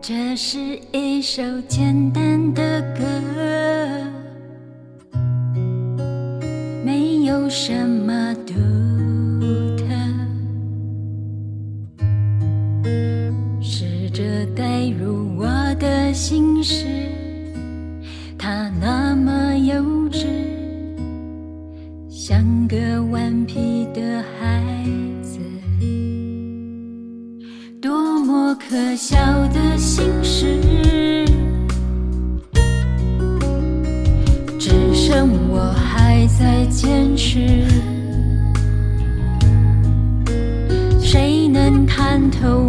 这是一首简单的歌，没有什么独特，试着带入我的心事。么可笑的心事，只剩我还在坚持。谁能看透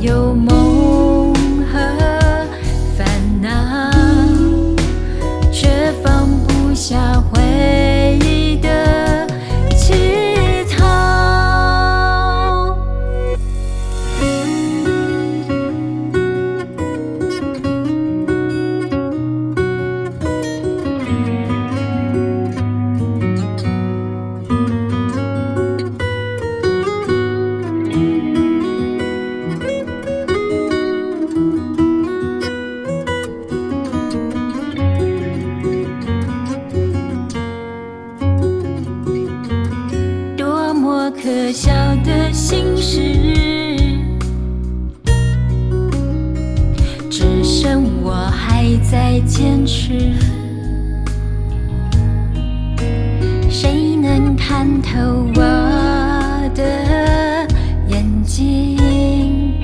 有梦和烦恼，却放不下回谁能看透我的眼睛，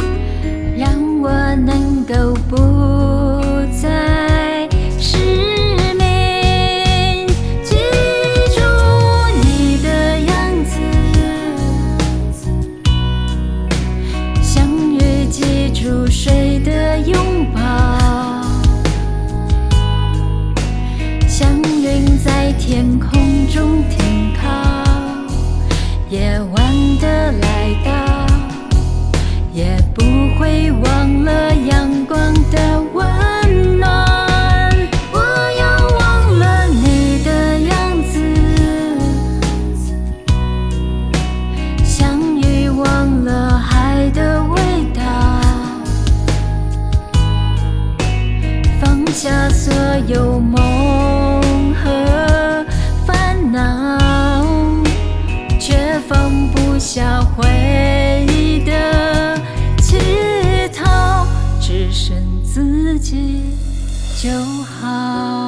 让我能够不有梦和烦恼，却放不下回忆的乞讨，只剩自己就好。